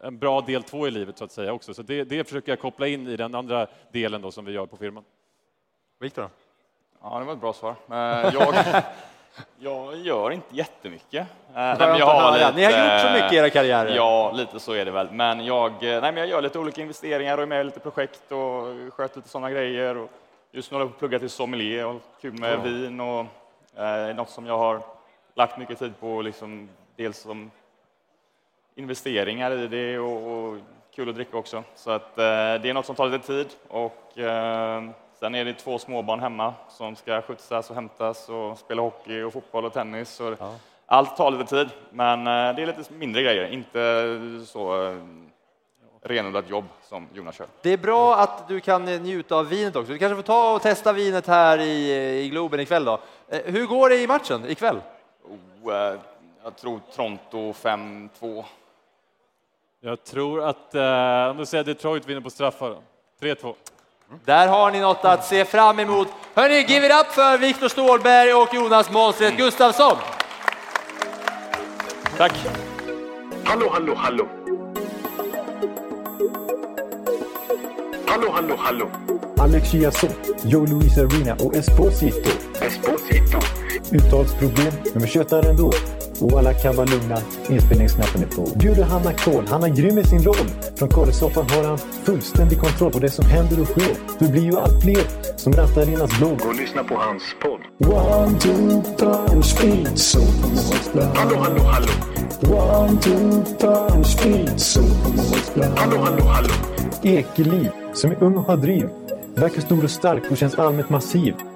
Speaker 8: en bra del två i livet så att säga också. Så det, det försöker jag koppla in i den andra delen då som vi gör på firman.
Speaker 7: Viktor?
Speaker 9: Ja, det var ett bra svar. Eh, Jag, jag gör inte jättemycket. Eh, nej, men jag har
Speaker 7: höra. Ni har gjort så
Speaker 9: lite-
Speaker 7: mycket i era karriärer.
Speaker 9: Ja, lite så är det väl. Men jag, eh, nej, men jag gör lite olika investeringar och är med i lite projekt och sköter lite sådana grejer. Och just nu håller jag på plugga till sommelier och kul med vin och eh, något som jag har lagt mycket tid på, liksom, dels som investeringar i det och, och kul att dricka också. Så att, eh, det är något som tar lite tid och eh, sen är det två småbarn hemma som ska skjutsas och hämtas och spela hockey och fotboll och tennis. Så
Speaker 7: Ja.
Speaker 9: Allt tar lite tid, men eh, det är lite mindre grejer, inte så eh, renodlat jobb som Jonas kör.
Speaker 7: Det är bra att du kan eh, njuta av vinet också. Du kanske får ta och testa vinet här i, i Globen ikväll då. Eh, Hur går det i matchen ikväll?
Speaker 9: Oh, eh, jag tror Toronto 5-2.
Speaker 8: Jag tror att, eh, om du säger Detroit vinner på straffar då. 3-2.
Speaker 7: Där har ni något att se fram emot. Hörni, give it up för Viktor Stålberg och Jonas Månstedt Gustafsson.
Speaker 8: Tack!
Speaker 10: Hallå, hallå, hallå. Hallå, hallå, hallå.
Speaker 2: Alex Chiazot, Joe Luis Arena och Esposito.
Speaker 10: Esposito.
Speaker 2: Uttalsproblem, men vi tjötar ändå. Och alla kan vara lugna, inspelningsknappen är på. Bjuder Hanna Kohl, han är grym i sin roll. Från Kållesoffan har han fullständig kontroll på det som händer och sker. Det blir ju allt fler som rattar Arenas blogg.
Speaker 10: Och lyssna på hans podd.
Speaker 2: One, two, time, speed, so
Speaker 10: Hallå, hallå, hallå.
Speaker 2: One, two, time, speed, so
Speaker 10: Hallå, hallå, hallå.
Speaker 2: Ekeliv, som är ung och har driv. Verkar stor och stark och känns allmänt massiv.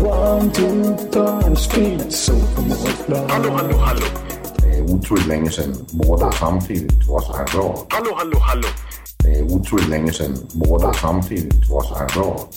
Speaker 2: One, two, time, speed, so
Speaker 10: Hallå, hallå, hallå.
Speaker 11: Det är otroligt länge sedan båda samtidigt var så här bra.
Speaker 10: Hallå, hallå, hallå.
Speaker 11: Det är otroligt länge sedan båda samtidigt var så här bra.